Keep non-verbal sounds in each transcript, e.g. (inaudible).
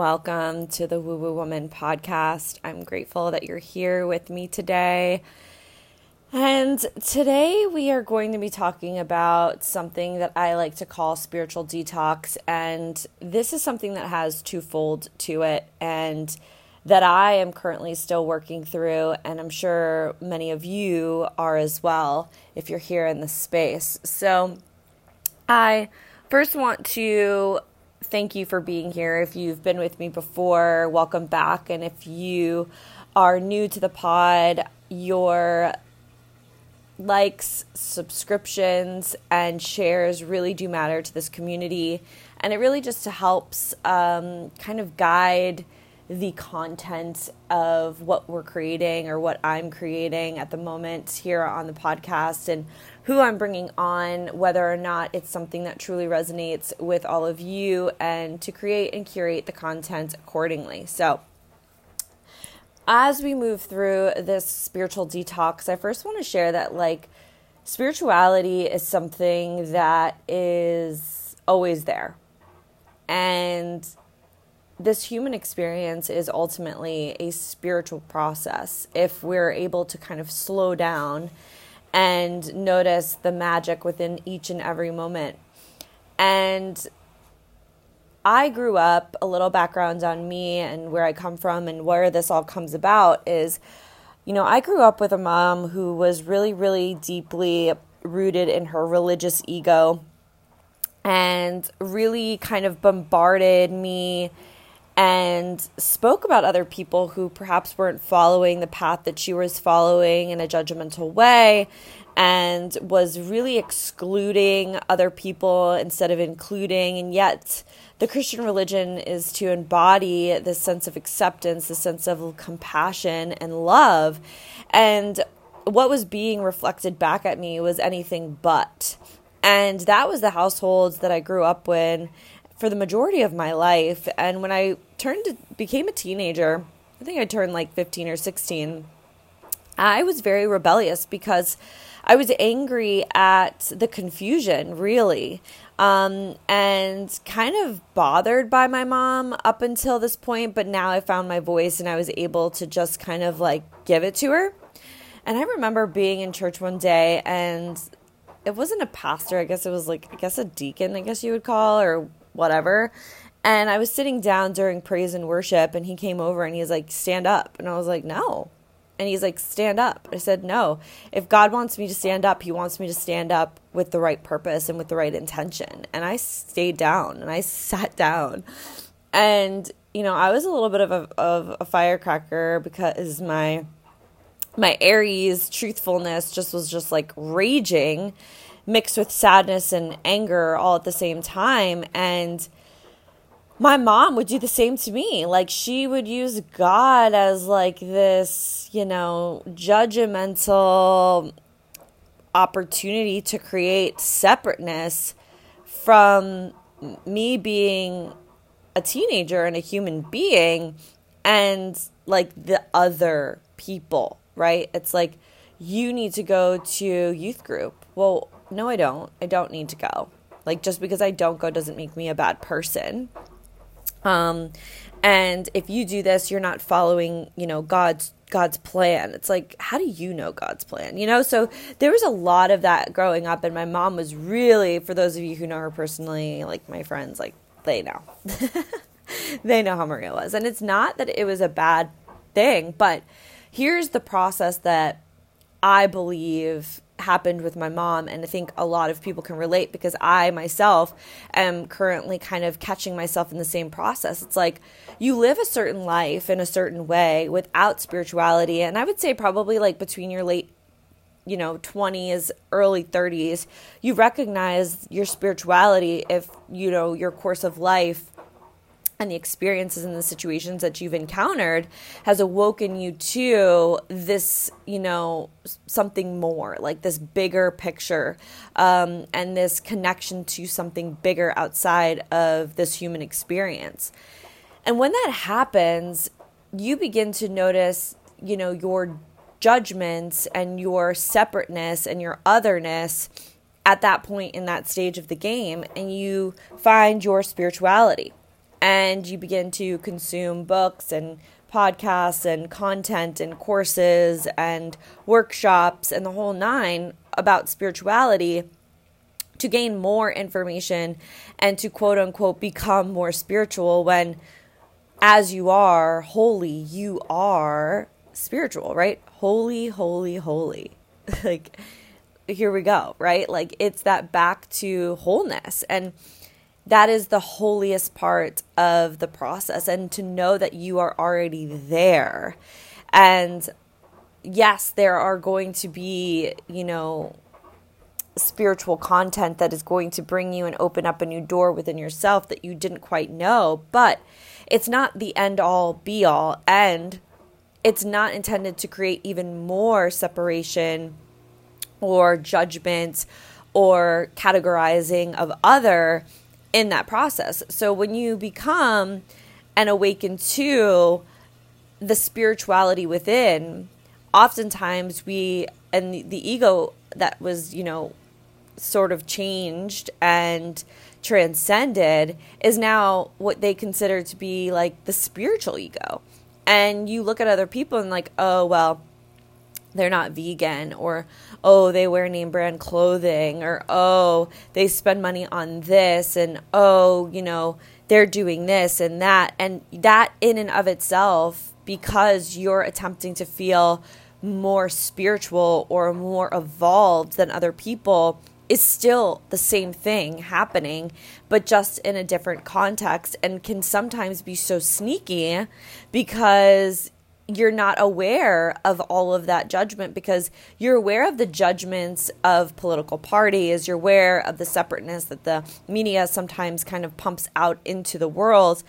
Welcome to the Woo Woo Woman podcast. I'm grateful that you're here with me today. And today we are going to be talking about something that I like to call spiritual detox. And this is something that has twofold to it and that I am currently still working through. And I'm sure many of you are as well if you're here in this space. So I first want to thank you for being here. If you've been with me before, welcome back. And if you are new to the pod, your likes, subscriptions, and shares really do matter to this community. And it really just helps um, kind of guide the content of what we're creating or what I'm creating at the moment here on the podcast and who I'm bringing on, whether or not it's something that truly resonates with all of you, and to create and curate the content accordingly. So, as we move through this spiritual detox, I first want to share that, like, spirituality is something that is always there. And this human experience is ultimately a spiritual process if we're able to kind of slow down and notice the magic within each and every moment. And I grew up, a little background on me and where I come from and where this all comes about is, you know, I grew up with a mom who was really, really deeply rooted in her religious ego and really kind of bombarded me and spoke about other people who perhaps weren't following the path that she was following in a judgmental way and was really excluding other people instead of including. And yet, the Christian religion is to embody this sense of acceptance, this sense of compassion and love. And what was being reflected back at me was anything but. And that was the households that I grew up in for the majority of my life. And when I turned to, became a teenager, I think I turned like 15 or 16, I was very rebellious because I was angry at the confusion, really, um, and kind of bothered by my mom up until this point. But now I found my voice and I was able to just kind of like give it to her. And I remember being in church one day and it wasn't a pastor, I guess it was like, I guess a deacon, I guess you would call, or whatever. And I was sitting down during praise and worship, and he came over and he's like, Stand up. And I was like, No. And he's like, Stand up. I said, No. If God wants me to stand up, he wants me to stand up with the right purpose and with the right intention. And I stayed down and I (laughs) sat down. And, you know, I was a little bit of a, of a firecracker because my my Aries truthfulness just was just like raging mixed with sadness and anger all at the same time. And my mom would do the same to me. Like she would use God as like this, you know, judgmental opportunity to create separateness from me being a teenager and a human being and like the other people, right? It's like you need to go to youth group. Well, no, I don't. I don't need to go. Like, just because I don't go doesn't make me a bad person. Um, and if you do this, you're not following, you know, God's God's plan. It's like, how do you know God's plan? You know, so there was a lot of that growing up, and my mom was really, for those of you who know her personally, like my friends, like they know, (laughs) they know how Maria was, and it's not that it was a bad thing, but here's the process that I believe happened with my mom and I think a lot of people can relate because I myself am currently kind of catching myself in the same process. It's like you live a certain life in a certain way without spirituality and I would say probably like between your late you know 20s early 30s you recognize your spirituality if you know your course of life and the experiences and the situations that you've encountered has awoken you to this, you know, something more, like this bigger picture um, and this connection to something bigger outside of this human experience. And when that happens, you begin to notice, you know, your judgments and your separateness and your otherness at that point in that stage of the game, and you find your spirituality and you begin to consume books and podcasts and content and courses and workshops and the whole nine about spirituality to gain more information and to quote unquote become more spiritual when as you are holy you are spiritual right? Holy holy holy. (laughs) Like here we go right? Like it's that back to wholeness. And that is the holiest part of the process and to know that you are already there. And yes there are going to be you know spiritual content that is going to bring you and open up a new door within yourself that you didn't quite know but it's not the end all be all and it's not intended to create even more separation or judgment or categorizing of other in that process. So when you become and awaken to the spirituality within, oftentimes we and the, the ego that was, you know, sort of changed and transcended is now what they consider to be like the spiritual ego. And you look at other people and like, oh well, they're not vegan or oh they wear name brand clothing or oh they spend money on this and oh you know they're doing this and that. And that in and of itself because you're attempting to feel more spiritual or more evolved than other people is still the same thing happening, but just in a different context and can sometimes be so sneaky because you're not aware of all of that judgment because you're aware of the judgments of political parties, you're aware of the separateness that the media sometimes kind of pumps out into the world.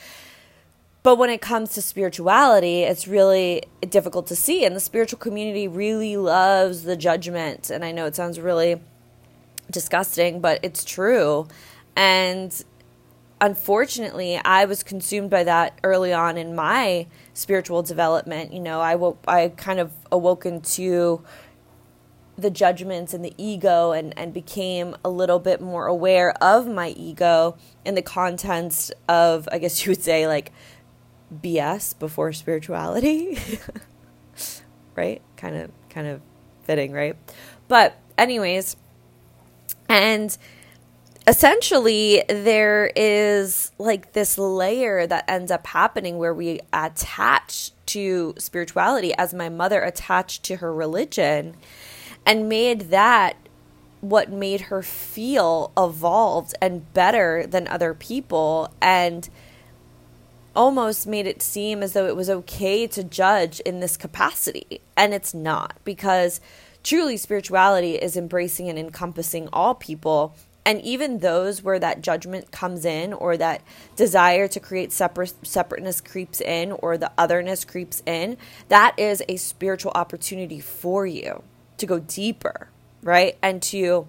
But when it comes to spirituality, it's really difficult to see. And the spiritual community really loves the judgment. And I know it sounds really disgusting, but it's true. And unfortunately, I was consumed by that early on in my spiritual development. You know, I woke, I kind of awoken to the judgments and the ego and, and became a little bit more aware of my ego and the contents of, I guess you would say, like BS before spirituality. (laughs) right? Kind of, kind of fitting, right? But, anyways, and essentially there is like this layer that ends up happening where we attach to spirituality as my mother attached to her religion and made that what made her feel evolved and better than other people and almost made it seem as though it was okay to judge in this capacity. And it's not because truly spirituality is embracing and encompassing all people and even those where that judgment comes in or that desire to create separate separateness creeps in or the otherness creeps in that is a spiritual opportunity for you to go deeper right? And to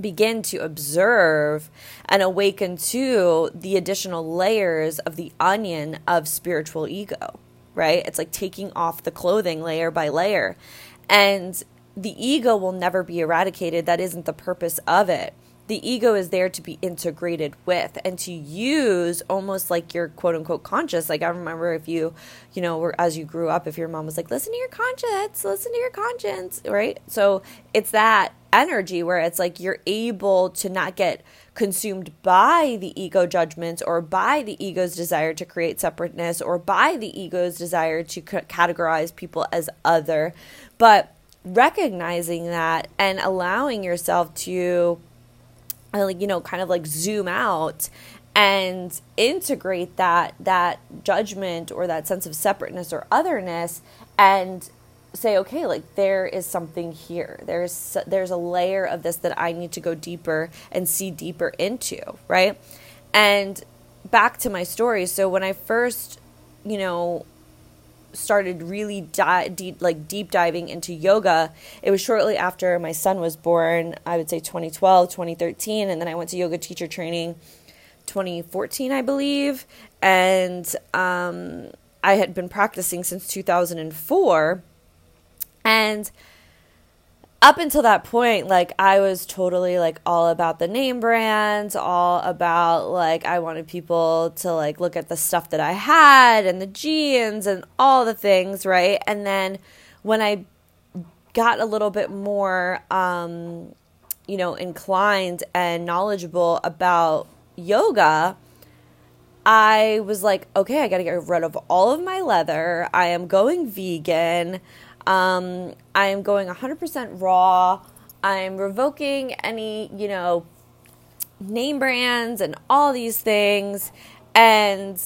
begin to observe and awaken to the additional layers of the onion of spiritual ego right? It's like taking off the clothing layer by layer. And the ego will never be eradicated. That isn't the purpose of it the ego is there to be integrated with and to use almost like your quote unquote conscious. Like I remember if you, you know, were, as you grew up, if your mom was like, listen to your conscience, listen to your conscience, right? So it's that energy where it's like you're able to not get consumed by the ego judgments or by the ego's desire to create separateness or by the ego's desire to c- categorize people as other, but recognizing that and allowing yourself to like you know kind of like zoom out and integrate that that judgment or that sense of separateness or otherness and say okay like there is something here. There's there's a layer of this that i need to go deeper and see deeper into right? And back to my story. So when i first you know started really di- deep like deep diving into yoga it was shortly after my son was born i would say 2012 2013 and then i went to yoga teacher training 2014 i believe and um, i had been practicing since 2004 and up until that point, like I was totally like all about the name brands, all about like I wanted people to like look at the stuff that I had and the jeans and all the things, right? And then when I got a little bit more um you know, inclined and knowledgeable about yoga, I was like, okay, I got to get rid of all of my leather. I am going vegan. Um, I am going 100% raw. I'm revoking any, you know, name brands and all these things. And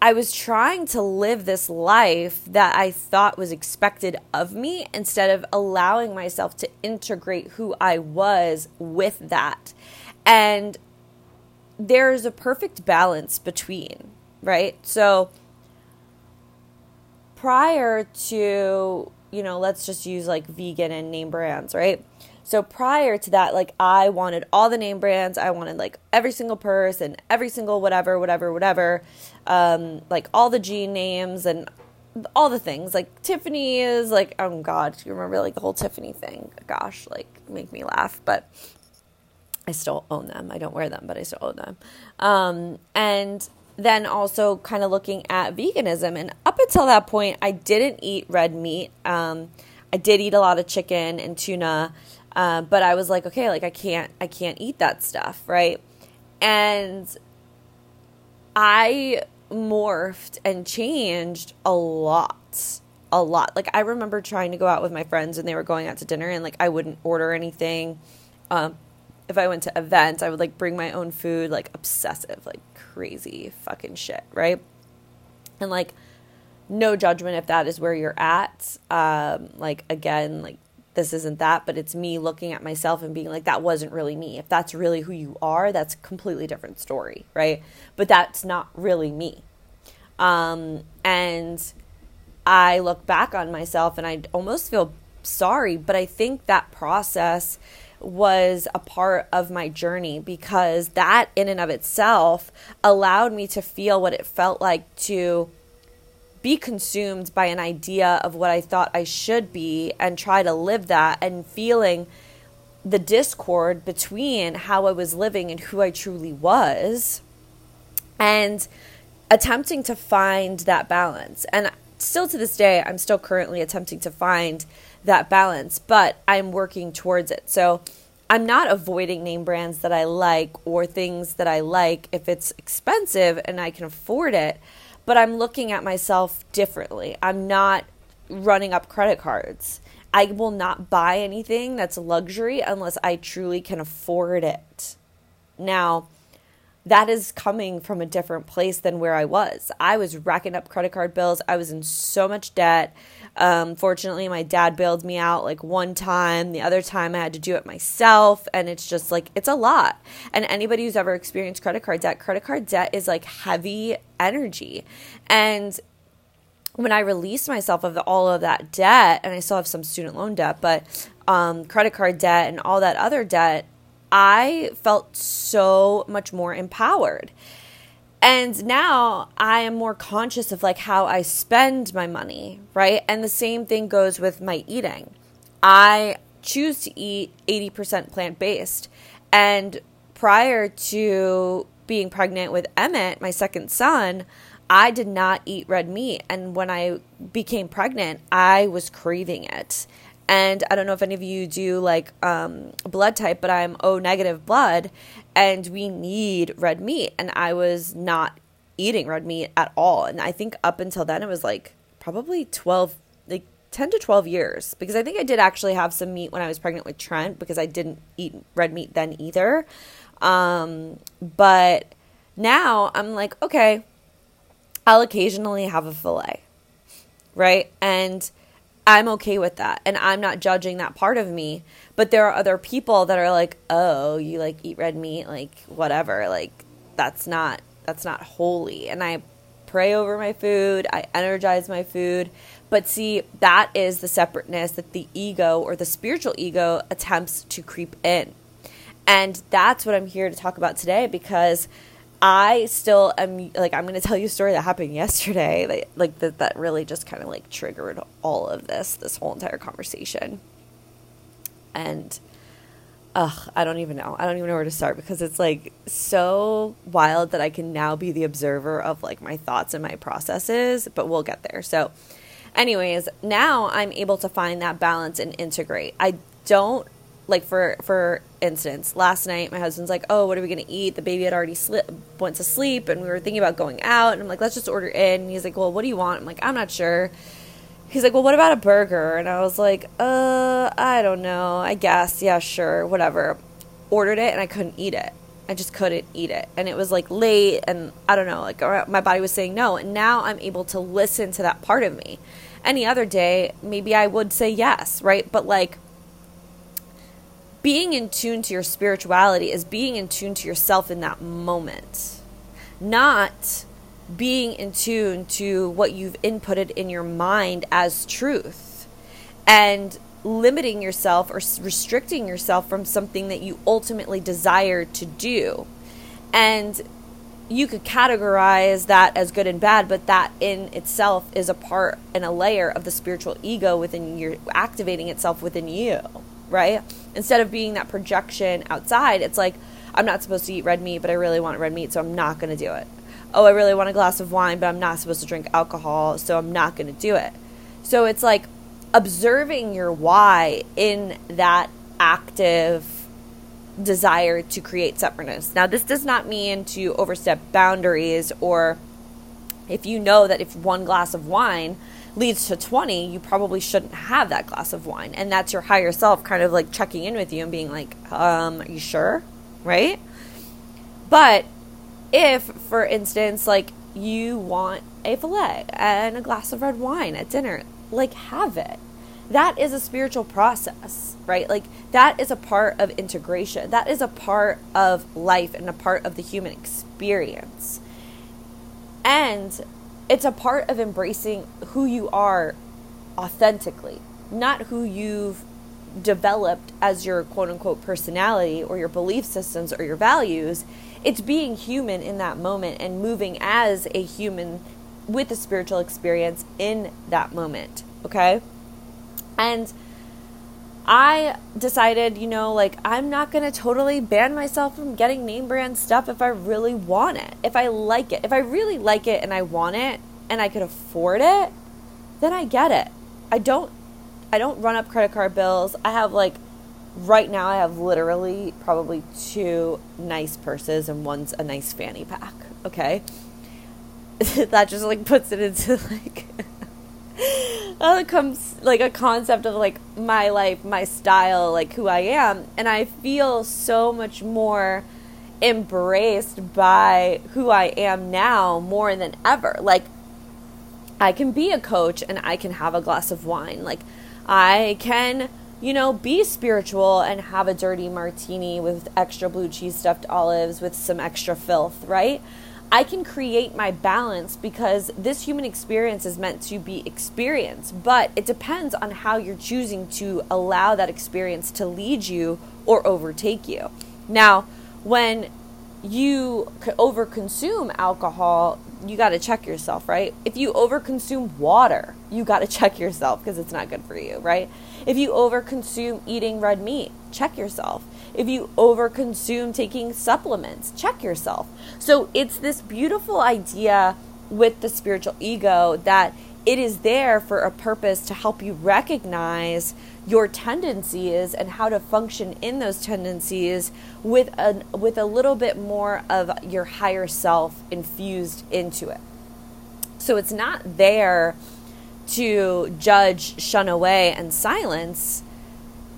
I was trying to live this life that I thought was expected of me instead of allowing myself to integrate who I was with that. And there's a perfect balance between, right? So prior to you know, let's just use like vegan and name brands, right? So prior to that, like I wanted all the name brands. I wanted like every single purse and every single whatever, whatever, whatever. Um, like all the jean names and all the things. Like Tiffany is like, oh God, you remember like the whole Tiffany thing? Gosh, like make me laugh. But I still own them. I don't wear them, but I still own them. Um, and then also kind of looking at veganism. And up until that point, I didn't eat red meat. Um, I did eat a lot of chicken and tuna, uh, but I was like, okay, like I can't, I can't eat that stuff, right? And I morphed and changed a lot, a lot. Like I remember trying to go out with my friends and they were going out to dinner, and like I wouldn't order anything. Um, if I went to events, I would like bring my own food, like obsessive, like crazy fucking shit, right? And like, no judgment if that is where you're at. Um, like, again, like, this isn't that, but it's me looking at myself and being like, that wasn't really me. If that's really who you are, that's a completely different story, right? But that's not really me. Um, and I look back on myself and I almost feel sorry, but I think that process was a part of my journey because that in and of itself allowed me to feel what it felt like to be consumed by an idea of what I thought I should be and try to live that and feeling the discord between how I was living and who I truly was and attempting to find that balance. And still to this day, I'm still currently attempting to find that balance, but I'm working towards it. So I'm not avoiding name brands that I like or things that I like if it's expensive and I can afford it, but I'm looking at myself differently. I'm not running up credit cards. I will not buy anything that's luxury unless I truly can afford it. Now, that is coming from a different place than where I was. I was racking up credit card bills. I was in so much debt. Um, fortunately, my dad bailed me out like one time. The other time, I had to do it myself. And it's just like, it's a lot. And anybody who's ever experienced credit card debt, credit card debt is like heavy energy. And when I released myself of the, all of that debt, and I still have some student loan debt, but um, credit card debt and all that other debt, I felt so much more empowered. And now I am more conscious of like how I spend my money, right? And the same thing goes with my eating. I choose to eat 80% plant based. And prior to being pregnant with Emmett, my second son, I did not eat red meat. And when I became pregnant, I was craving it. And I don't know if any of you do like um, blood type, but I'm O negative blood, and we need red meat. And I was not eating red meat at all. And I think up until then, it was like probably 12, like 10 to 12 years, because I think I did actually have some meat when I was pregnant with Trent, because I didn't eat red meat then either. Um, but now I'm like, okay, I'll occasionally have a filet, right? And I'm okay with that. And I'm not judging that part of me. But there are other people that are like, oh, you like eat red meat, like whatever. Like that's not that's not holy. And I pray over my food, I energize my food. But see, that is the separateness that the ego or the spiritual ego attempts to creep in. And that's what I'm here to talk about today because I still am like I'm going to tell you a story that happened yesterday like, like that that really just kind of like triggered all of this this whole entire conversation. And ugh, I don't even know. I don't even know where to start because it's like so wild that I can now be the observer of like my thoughts and my processes, but we'll get there. So anyways, now I'm able to find that balance and integrate. I don't like for for instance, last night my husband's like, "Oh, what are we gonna eat?" The baby had already sli- went to sleep, and we were thinking about going out. And I'm like, "Let's just order in." And he's like, "Well, what do you want?" I'm like, "I'm not sure." He's like, "Well, what about a burger?" And I was like, "Uh, I don't know. I guess, yeah, sure, whatever." Ordered it, and I couldn't eat it. I just couldn't eat it, and it was like late, and I don't know, like my body was saying no. And now I'm able to listen to that part of me. Any other day, maybe I would say yes, right? But like being in tune to your spirituality is being in tune to yourself in that moment, not being in tune to what you've inputted in your mind as truth and limiting yourself or restricting yourself from something that you ultimately desire to do. And you could categorize that as good and bad, but that in itself is a part and a layer of the spiritual ego within you, activating itself within you right? Instead of being that projection outside, it's like, I'm not supposed to eat red meat, but I really want red meat, so I'm not going to do it. Oh, I really want a glass of wine, but I'm not supposed to drink alcohol, so I'm not going to do it. So it's like observing your why in that active desire to create separateness. Now, this does not mean to overstep boundaries or if you know that if one glass of wine leads to 20, you probably shouldn't have that glass of wine. And that's your higher self kind of like checking in with you and being like, um, are you sure? Right? But if, for instance, like you want a filet and a glass of red wine at dinner, like have it. That is a spiritual process, right? Like that is a part of integration. That is a part of life and a part of the human experience. And it's a part of embracing who you are authentically, not who you've developed as your quote unquote personality or your belief systems or your values. It's being human in that moment and moving as a human with a spiritual experience in that moment. Okay. And I decided, you know, like I'm not going to totally ban myself from getting name brand stuff if I really want it. If I like it. If I really like it and I want it and I could afford it, then I get it. I don't I don't run up credit card bills. I have like right now I have literally probably two nice purses and one's a nice fanny pack, okay? (laughs) that just like puts it into like (laughs) oh, it comes like a concept of like my life, my style, like who I am, and I feel so much more embraced by who I am now more than ever. Like I can be a coach and I can have a glass of wine. Like I can, you know, be spiritual and have a dirty martini with extra blue cheese stuffed olives with some extra filth, right? I can create my balance because this human experience is meant to be experienced, but it depends on how you're choosing to allow that experience to lead you or overtake you. Now, when you overconsume alcohol, you got to check yourself, right? If you overconsume water, you got to (laughs) check yourself because it's not good for you, right? If you overconsume eating red meat, check yourself. If you overconsume taking supplements, check yourself. So it's this beautiful idea with the spiritual ego that it is there for a purpose to help you recognize your tendencies and how to function in those tendencies with a with a little bit more of your higher self infused into it. So it's not there to judge, shun away and silence.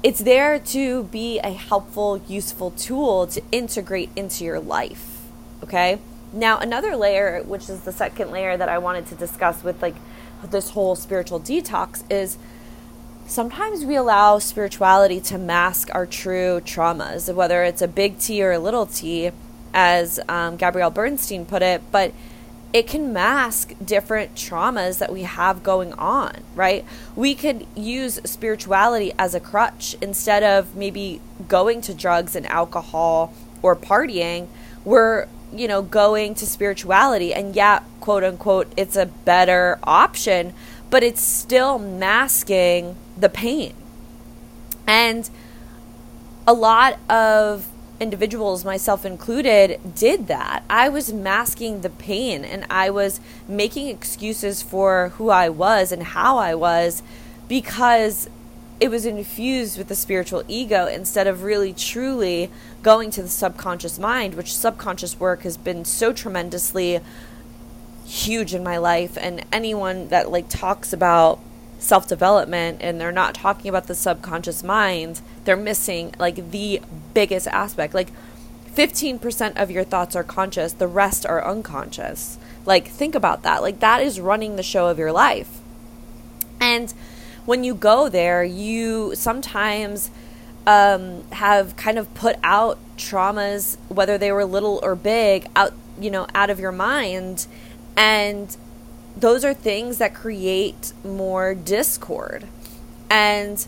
It's there to be a helpful, useful tool to integrate into your life. Okay? Now, another layer, which is the second layer that I wanted to discuss with like this whole spiritual detox is sometimes we allow spirituality to mask our true traumas, whether it's a big T or a little t, as um, Gabrielle Bernstein put it, but it can mask different traumas that we have going on, right? We could use spirituality as a crutch instead of maybe going to drugs and alcohol or partying. We're, you know, going to spirituality, and yeah, quote unquote, it's a better option, but it's still masking the pain. And a lot of individuals, myself included, did that. I was masking the pain and I was making excuses for who I was and how I was because it was infused with the spiritual ego instead of really truly going to the subconscious mind, which subconscious work has been so tremendously huge in my life. And anyone that like talks about self development and they're not talking about the subconscious mind, they're missing like the biggest aspect. Like 15% of your thoughts are conscious, the rest are unconscious. Like, think about that. Like, that is running the show of your life. And when you go there, you sometimes um, have kind of put out traumas, whether they were little or big, out, you know, out of your mind. And those are things that create more discord. And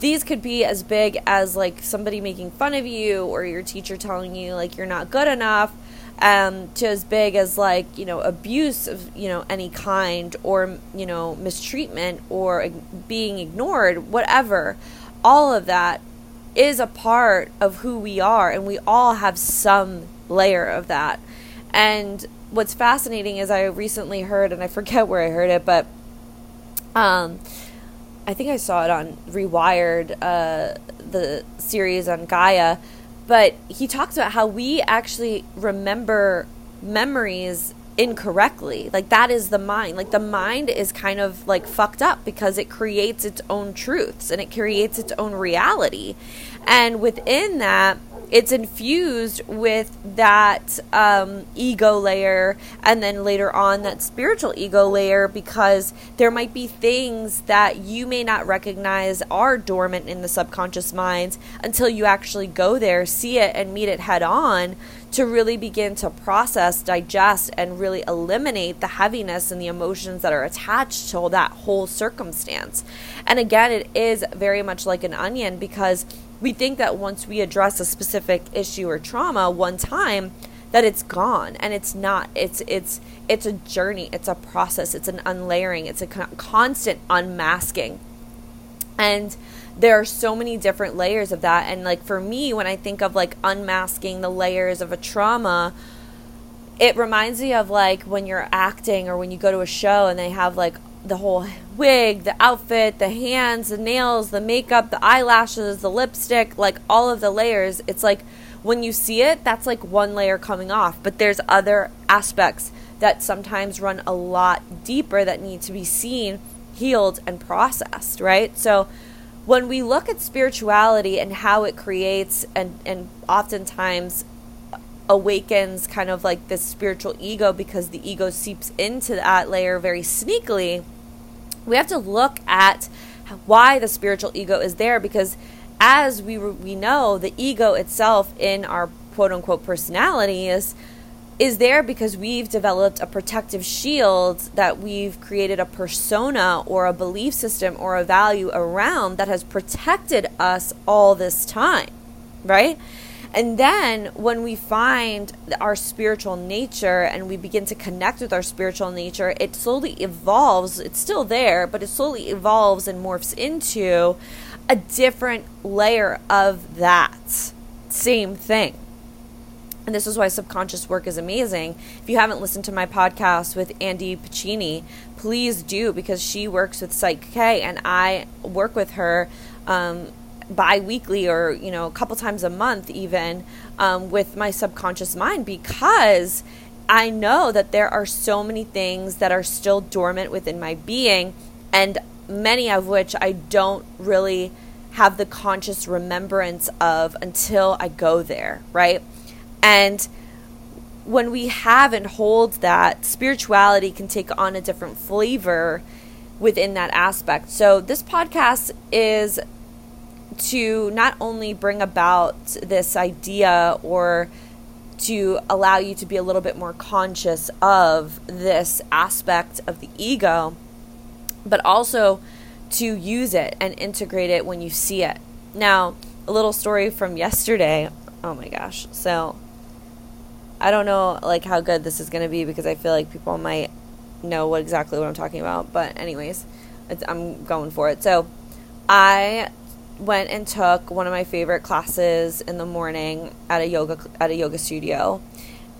these could be as big as like somebody making fun of you or your teacher telling you like you're not good enough um, to as big as like you know abuse of you know any kind or you know mistreatment or being ignored whatever all of that is a part of who we are and we all have some layer of that and what's fascinating is I recently heard, and I forget where I heard it, but um, I think I saw it on Rewired, uh, the series on Gaia. But he talks about how we actually remember memories incorrectly. Like that is the mind. Like the mind is kind of like fucked up because it creates its own truths and it creates its own reality. And within that, it's infused with that um, ego layer and then later on that spiritual ego layer because there might be things that you may not recognize are dormant in the subconscious mind until you actually go there, see it, and meet it head on to really begin to process, digest, and really eliminate the heaviness and the emotions that are attached to that whole circumstance. And again, it is very much like an onion because we think that once we address a specific issue or trauma one time that it's gone. And it's not it's it's it's a journey. It's a process. It's an unlayering. It's a constant unmasking. And there are so many different layers of that. And like for me when i think of like unmasking the layers of a trauma it reminds me of like when you're acting or when you go to a show and they have like the whole wig, the outfit, the hands, the nails, the makeup, the eyelashes, the lipstick, like all of the layers. It's like when you see it, that's like one layer coming off, but there's other aspects that sometimes run a lot deeper that need to be seen, healed, and processed, right? So when we look at spirituality and how it creates and, and oftentimes awakens kind of like this spiritual ego because the ego seeps into that layer very sneakily, we have to look at why the spiritual ego is there because as we we know the ego itself in our quote unquote personality is is there because we've developed a protective shield that we've created a persona or a belief system or a value around that has protected us all this time right and then when we find our spiritual nature and we begin to connect with our spiritual nature, it slowly evolves. It's still there, but it slowly evolves and morphs into a different layer of that same thing. And this is why subconscious work is amazing. If you haven't listened to my podcast with Andy Piccini, please do because she works with Psych K and I work with her um, bi-weekly or you know a couple times a month even um, with my subconscious mind because i know that there are so many things that are still dormant within my being and many of which i don't really have the conscious remembrance of until i go there right and when we have and hold that spirituality can take on a different flavor within that aspect. So, this podcast is to not only bring about this idea or to allow you to be a little bit more conscious of this aspect of the ego, but also to use it and integrate it when you see it. Now, a little story from yesterday. Oh my gosh. So, I don't know like how good this is going to be because I feel like people might know what exactly what I'm talking about, but anyways, I'm going for it. So, I went and took one of my favorite classes in the morning at a yoga at a yoga studio.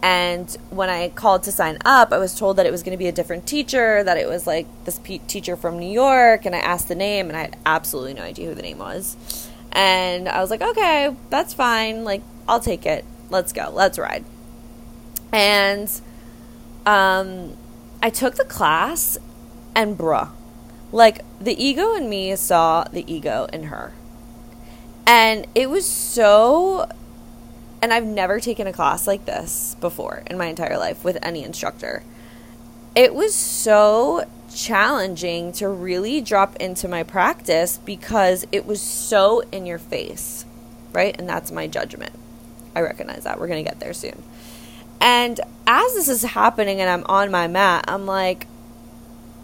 And when I called to sign up, I was told that it was going to be a different teacher, that it was like this pe- teacher from New York, and I asked the name and I had absolutely no idea who the name was. And I was like, "Okay, that's fine. Like I'll take it. Let's go. Let's ride." And um I took the class and bruh, like the ego in me saw the ego in her. And it was so and I've never taken a class like this before in my entire life with any instructor. It was so challenging to really drop into my practice because it was so in your face, right? And that's my judgment. I recognize that. We're going to get there soon. And as this is happening and I'm on my mat, I'm like,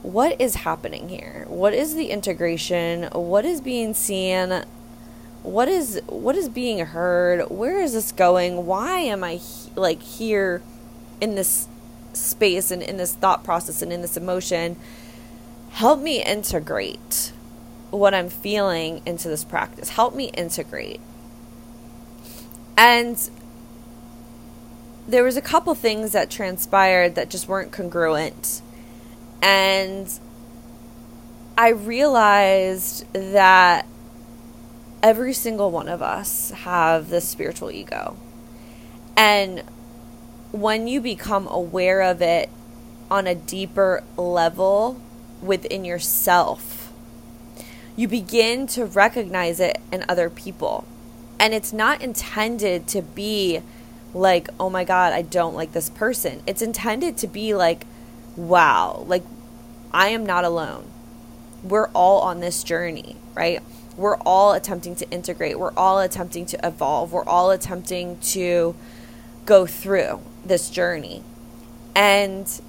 what is happening here? What is the integration? What is being seen? What is what is being heard? Where is this going? Why am i he- like here in this space and in this thought process and in this emotion? Help me integrate what i'm feeling into this practice. Help me integrate. And there was a couple things that transpired that just weren't congruent. And i realized that every single one of us have this spiritual ego. And when you become aware of it on a deeper level within yourself, you begin to recognize it in other people. And it's not intended to be like, oh my God, I don't like this person. It's intended to be like, wow, like I am not alone. We're all on this journey, right? We're all attempting to integrate, we're all attempting to evolve, we're all attempting to go through this journey. And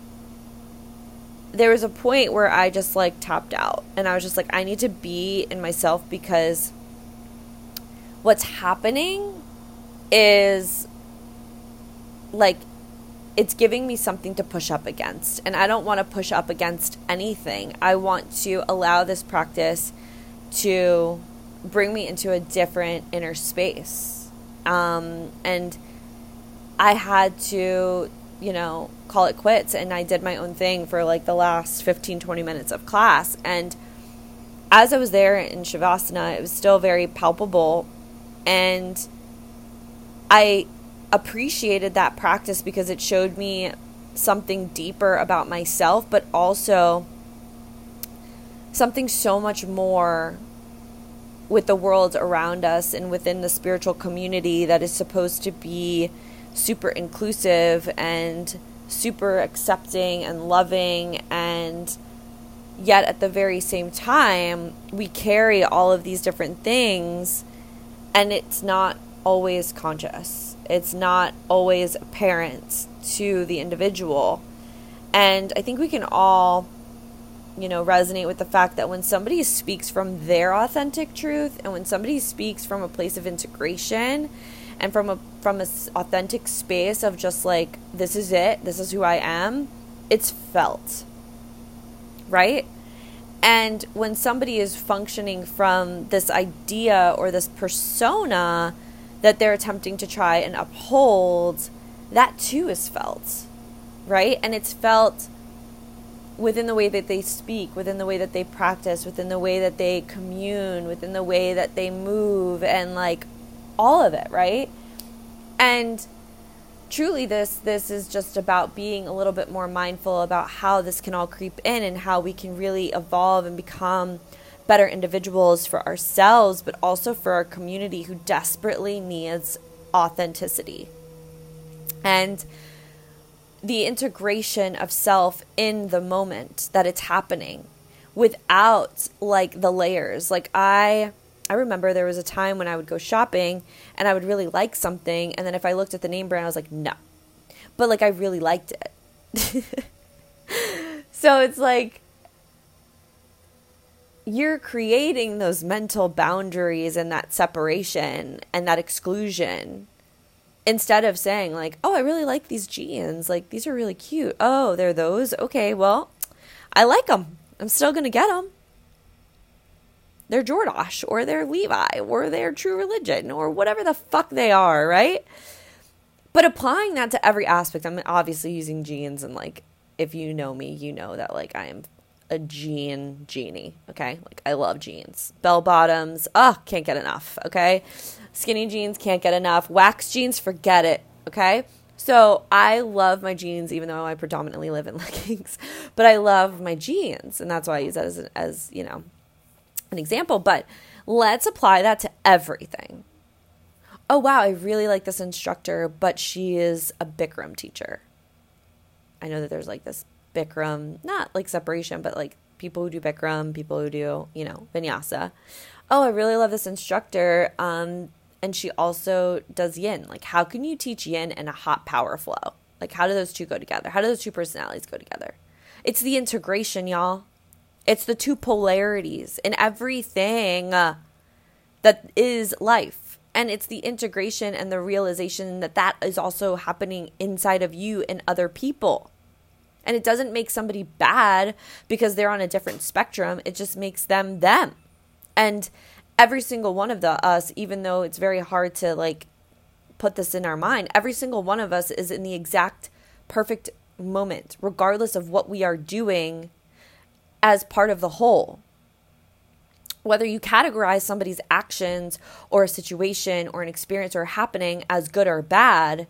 there was a point where I just like tapped out and I was just like, I need to be in myself because what's happening is like it's giving me something to push up against. And I don't want to push up against anything. I want to allow this practice to bring me into a different inner space. Um, and I had to, you know, call it quits. And I did my own thing for like the last 15, 20 minutes of class. And as I was there in Shavasana, it was still very palpable. And I appreciated that practice because it showed me something deeper about myself, but also something so much more with the world around us and within the spiritual community that is supposed to be super inclusive and super accepting and loving. And yet at the very same time we carry all of these different things and it's not always conscious. It's not always apparent to the individual. And i think we can all you know, resonate with the fact that when somebody speaks from their authentic truth and when somebody speaks from a place of integration and from a from a authentic space of just like this is it, this is who I am, it's felt. Right? And when somebody is functioning from this idea or this persona that they're attempting to try and uphold, that too is felt. Right? And it's felt within the way that they speak, within the way that they practice, within the way that they commune, within the way that they move, and like all of it, right? And truly this this is just about being a little bit more mindful about how this can all creep in and how we can really evolve and become better individuals for ourselves but also for our community who desperately needs authenticity. And the integration of self in the moment that it's happening. without like the layers. Like I I remember there was a time when I would go shopping and I would really like something and then if I looked at the name brand I was like, "No." But like I really liked it. (laughs) so it's like you're creating those mental boundaries and that separation and that exclusion instead of saying like oh i really like these jeans like these are really cute oh they're those okay well i like them i'm still gonna get them they're jordache or they're levi or they're true religion or whatever the fuck they are right but applying that to every aspect i'm obviously using jeans and like if you know me you know that like i am a jean genie. Okay. Like I love jeans. Bell bottoms. Oh, can't get enough. Okay. Skinny jeans, can't get enough. Wax jeans, forget it. Okay. So I love my jeans, even though I predominantly live in (laughs) leggings, but I love my jeans. And that's why I use that as, as you know, an example. But let's apply that to everything. Oh, wow. I really like this instructor, but she is a Bikram teacher. I know that there's like this Bikram, not like separation, but like people who do Bikram, people who do, you know, vinyasa. Oh, I really love this instructor. Um, and she also does yin. Like, how can you teach yin and a hot power flow? Like, how do those two go together? How do those two personalities go together? It's the integration, y'all. It's the two polarities in everything uh, that is life. And it's the integration and the realization that that is also happening inside of you and other people. And it doesn't make somebody bad because they're on a different spectrum. It just makes them them. And every single one of the us, even though it's very hard to like put this in our mind, every single one of us is in the exact perfect moment, regardless of what we are doing as part of the whole. Whether you categorize somebody's actions or a situation or an experience or a happening as good or bad,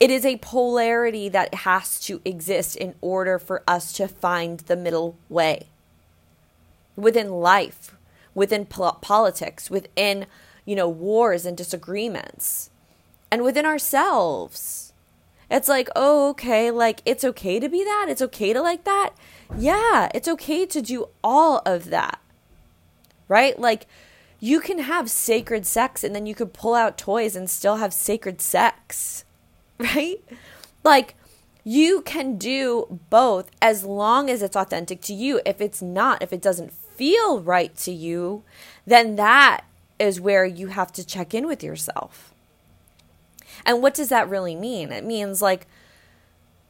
it is a polarity that has to exist in order for us to find the middle way. Within life, within po- politics, within, you know, wars and disagreements, and within ourselves. It's like, oh, okay, like it's okay to be that. It's okay to like that. Yeah, it's okay to do all of that. Right? Like, you can have sacred sex and then you could pull out toys and still have sacred sex. (laughs) right? Like, you can do both as long as it's authentic to you. If it's not, if it doesn't feel right to you, then that is where you have to check in with yourself. And what does that really mean? It means like,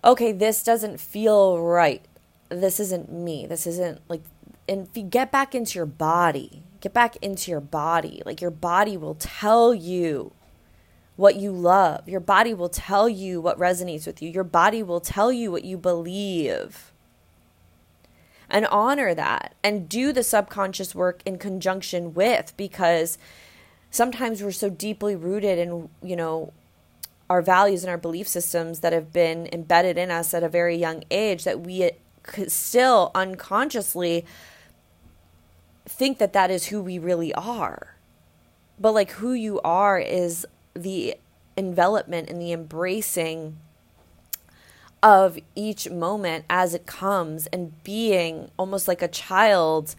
okay, this doesn't feel right. This isn't me. This isn't like, and get back into your body, get back into your body. Like, your body will tell you what you love. Your body will tell you what resonates with you. Your body will tell you what you believe. And honor that and do the subconscious work in conjunction with because sometimes we're so deeply rooted in, you know, our values and our belief systems that have been embedded in us at a very young age that we still unconsciously think that that is who we really are. But like who you are is the envelopment and the embracing of each moment as it comes and being almost like a child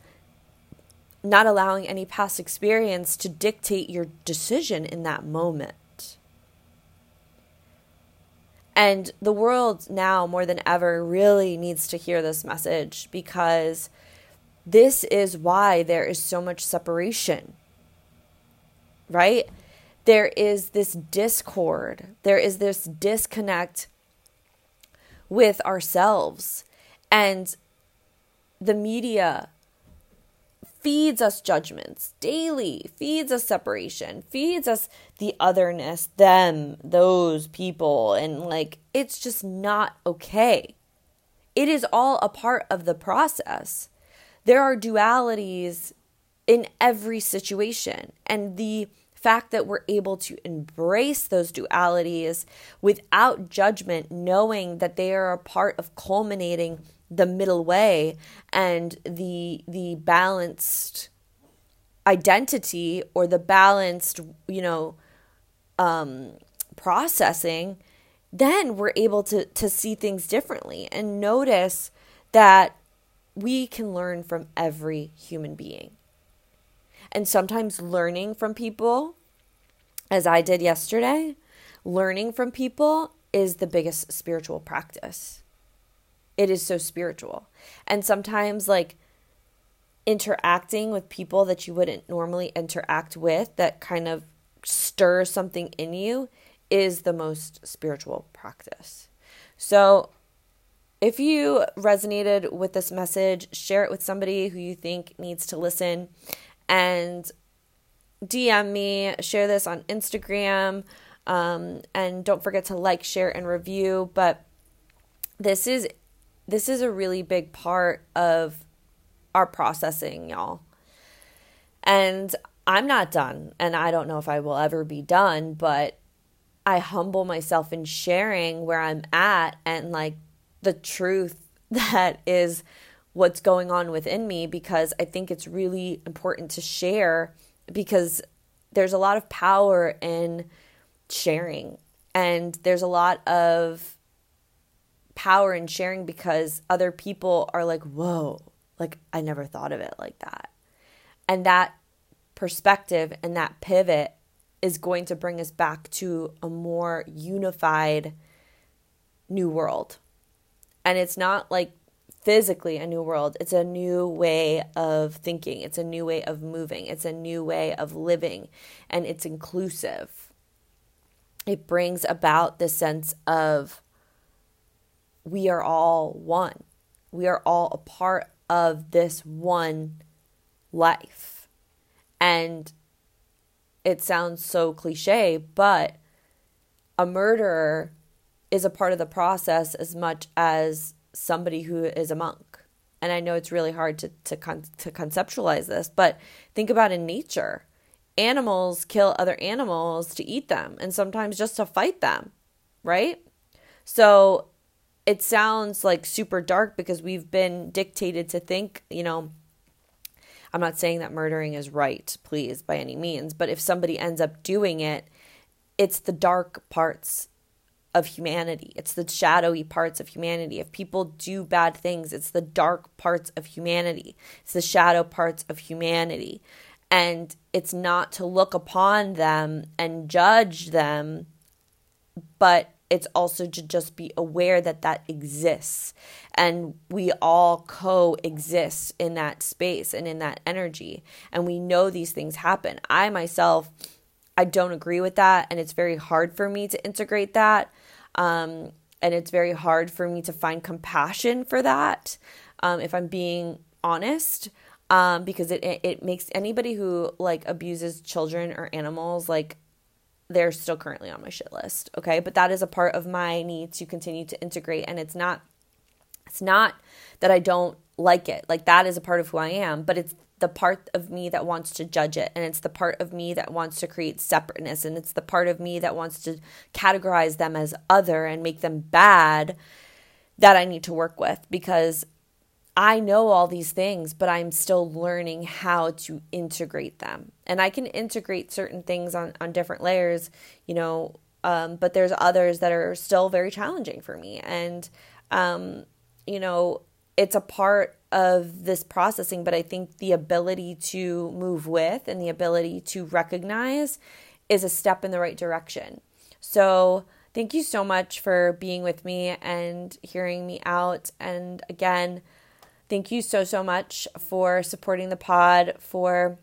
not allowing any past experience to dictate your decision in that moment. And the world now, more than ever, really needs to hear this message because this is why there is so much separation, right? there is this discord, there is this disconnect with ourselves. And the media feeds us judgments daily, feeds us separation, feeds us the otherness, them, those people. And like, it's just not okay. It is all a part of the process. There are dualities in every situation. And the fact that we're able to embrace those dualities without judgment, knowing that they are a part of culminating the middle way and the the balanced identity or the balanced, you know, um, processing, then we're able to to see things differently and notice that we can learn from every human being. And sometimes learning from people, as I did yesterday, learning from people is the biggest spiritual practice. It is so spiritual. And sometimes, like, interacting with people that you wouldn't normally interact with that kind of stir something in you is the most spiritual practice. So, if you resonated with this message, share it with somebody who you think needs to listen and DM me, share this on Instagram, um, and don't forget to like, share, and review. But this is this is a really big part of our processing, y'all. And I'm not done, and I don't know if I will ever be done, but I humble myself in sharing where I'm at and like the truth (laughs) that is what's going on within me because I think it's really important to share because there's a lot of power in sharing and there's a lot of power in sharing because other people are like, whoa, like I never thought of it like that. And that perspective and that pivot is going to bring us back to a more unified new world. And it's not like physically a new world, it's a new way of thinking, it's a new way of moving, it's a new way of living, and it's inclusive. It brings about the sense of we are all one. We are all a part of this one life. And it sounds so cliche, but a murderer is a part of the process as much as somebody who is a monk. And I know it's really hard to to con- to conceptualize this, but think about in nature. Animals kill other animals to eat them and sometimes just to fight them, right? So it sounds like super dark because we've been dictated to think, you know, I'm not saying that murdering is right, please, by any means, but if somebody ends up doing it, it's the dark parts of humanity. It's the shadowy parts of humanity. If people do bad things, it's the dark parts of humanity. It's the shadow parts of humanity. And it's not to look upon them and judge them, but it's also to just be aware that that exists and we all coexist in that space and in that energy and we know these things happen i myself i don't agree with that and it's very hard for me to integrate that um, and it's very hard for me to find compassion for that um, if i'm being honest um, because it, it, it makes anybody who like abuses children or animals like they're still currently on my shit list. Okay. But that is a part of my need to continue to integrate. And it's not, it's not that I don't like it. Like that is a part of who I am, but it's the part of me that wants to judge it. And it's the part of me that wants to create separateness. And it's the part of me that wants to categorize them as other and make them bad that I need to work with because I know all these things, but I'm still learning how to integrate them. And I can integrate certain things on, on different layers, you know, um, but there's others that are still very challenging for me. And, um, you know, it's a part of this processing, but I think the ability to move with and the ability to recognize is a step in the right direction. So, thank you so much for being with me and hearing me out. And again, Thank you so, so much for supporting the pod, for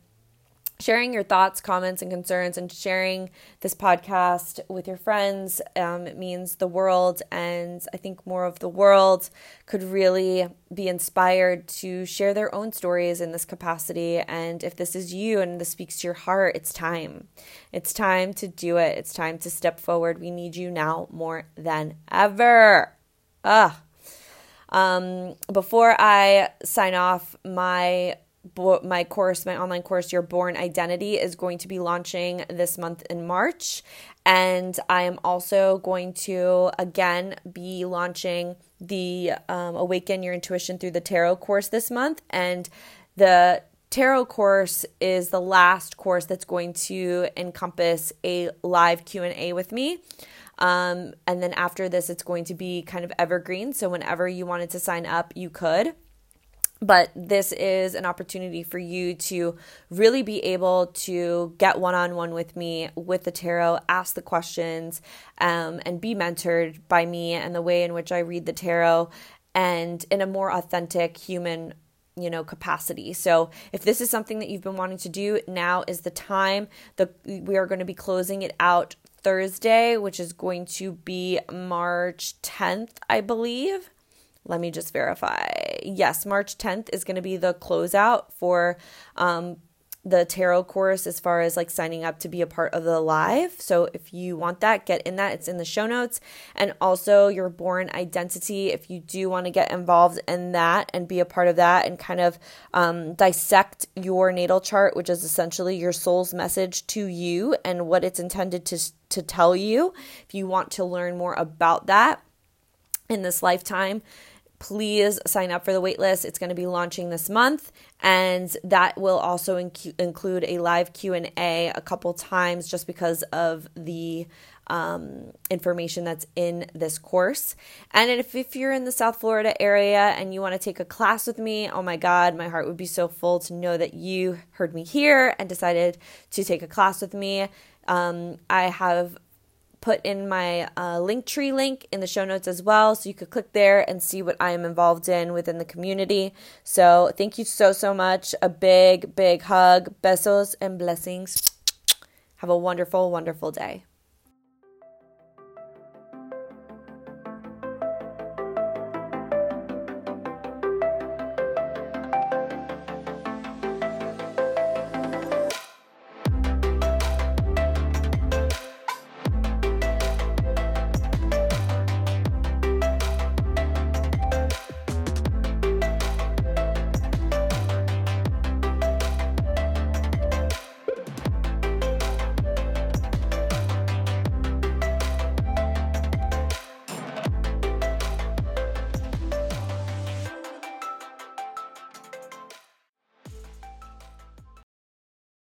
sharing your thoughts, comments, and concerns, and sharing this podcast with your friends. Um, it means the world, and I think more of the world could really be inspired to share their own stories in this capacity. And if this is you and this speaks to your heart, it's time. It's time to do it. It's time to step forward. We need you now more than ever. Ah. Um, before I sign off, my my course, my online course, Your Born Identity, is going to be launching this month in March. And I am also going to again be launching the um, Awaken Your Intuition Through the Tarot course this month. And the tarot course is the last course that's going to encompass a live q&a with me um, and then after this, it's going to be kind of evergreen. So whenever you wanted to sign up, you could. But this is an opportunity for you to really be able to get one on one with me with the tarot, ask the questions, um, and be mentored by me and the way in which I read the tarot and in a more authentic human you know capacity. So if this is something that you've been wanting to do now is the time. The we are going to be closing it out thursday which is going to be march 10th i believe let me just verify. Yes, March 10th is going to be the closeout for um, the tarot course as far as like signing up to be a part of the live. So if you want that, get in that. It's in the show notes. And also your born identity, if you do want to get involved in that and be a part of that and kind of um, dissect your natal chart, which is essentially your soul's message to you and what it's intended to, to tell you. If you want to learn more about that in this lifetime, please sign up for the waitlist. It's going to be launching this month, and that will also inc- include a live Q and A a couple times, just because of the um, information that's in this course. And if, if you're in the South Florida area and you want to take a class with me, oh my God, my heart would be so full to know that you heard me here and decided to take a class with me. Um, I have put in my uh, Linktree link in the show notes as well. So you could click there and see what I am involved in within the community. So thank you so, so much. A big, big hug. Besos and blessings. Have a wonderful, wonderful day.